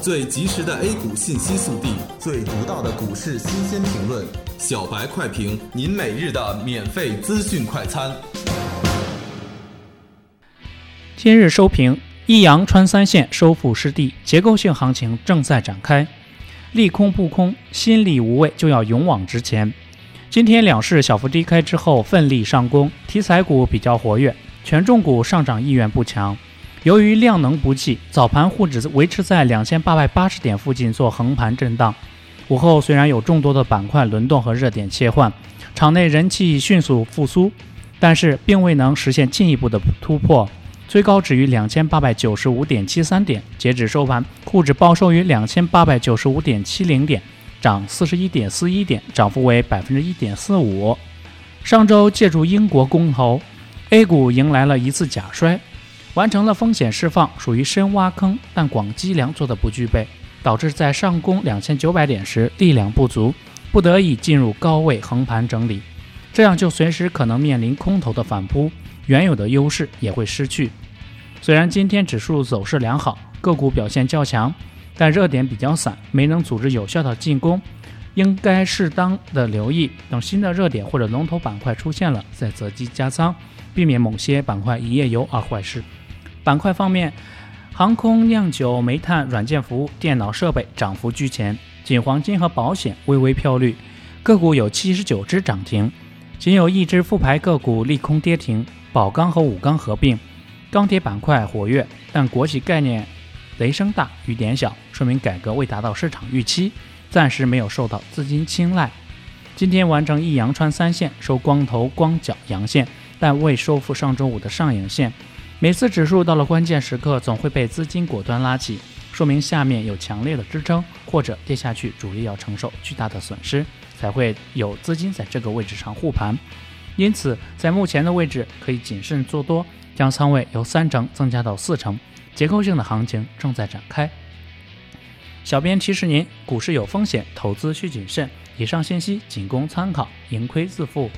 最及时的 A 股信息速递，最独到的股市新鲜评论，小白快评，您每日的免费资讯快餐。今日收评：一阳穿三线收复失地，结构性行情正在展开。利空不空，心里无畏，就要勇往直前。今天两市小幅低开之后，奋力上攻，题材股比较活跃，权重股上涨意愿不强。由于量能不济，早盘沪指维持在两千八百八十点附近做横盘震荡。午后虽然有众多的板块轮动和热点切换，场内人气迅速复苏，但是并未能实现进一步的突破。最高止于两千八百九十五点七三点，截止收盘，沪指报收于两千八百九十五点七零点。涨四十一点四一点，涨幅为百分之一点四五。上周借助英国公投，A 股迎来了一次假摔，完成了风险释放，属于深挖坑，但广积粮做的不具备，导致在上攻两千九百点时力量不足，不得已进入高位横盘整理，这样就随时可能面临空头的反扑，原有的优势也会失去。虽然今天指数走势良好，个股表现较强。但热点比较散，没能组织有效的进攻，应该适当的留意，等新的热点或者龙头板块出现了，再择机加仓，避免某些板块一夜游而坏事。板块方面，航空、酿酒、煤炭、软件服务、电脑设备涨幅居前，仅黄金和保险微微飘绿，个股有七十九只涨停，仅有一只复牌个股利空跌停。宝钢和武钢合并，钢铁板块活跃，但国企概念。雷声大雨点小，说明改革未达到市场预期，暂时没有受到资金青睐。今天完成一阳穿三线收光头光脚阳线，但未收复上周五的上影线。每次指数到了关键时刻，总会被资金果断拉起，说明下面有强烈的支撑，或者跌下去主力要承受巨大的损失，才会有资金在这个位置上护盘。因此，在目前的位置可以谨慎做多，将仓位由三成增加到四成。结构性的行情正在展开。小编提示您：股市有风险，投资需谨慎。以上信息仅供参考，盈亏自负。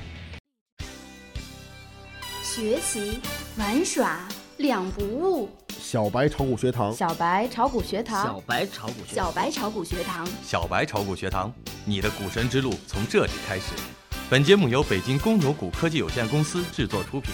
学习玩耍两不误。小白炒股学堂，小白炒股学堂，小白炒股学，小白炒股学堂，小白炒股学堂，你的股神之路从这里开始。本节目由北京公牛股科技有限公司制作出品。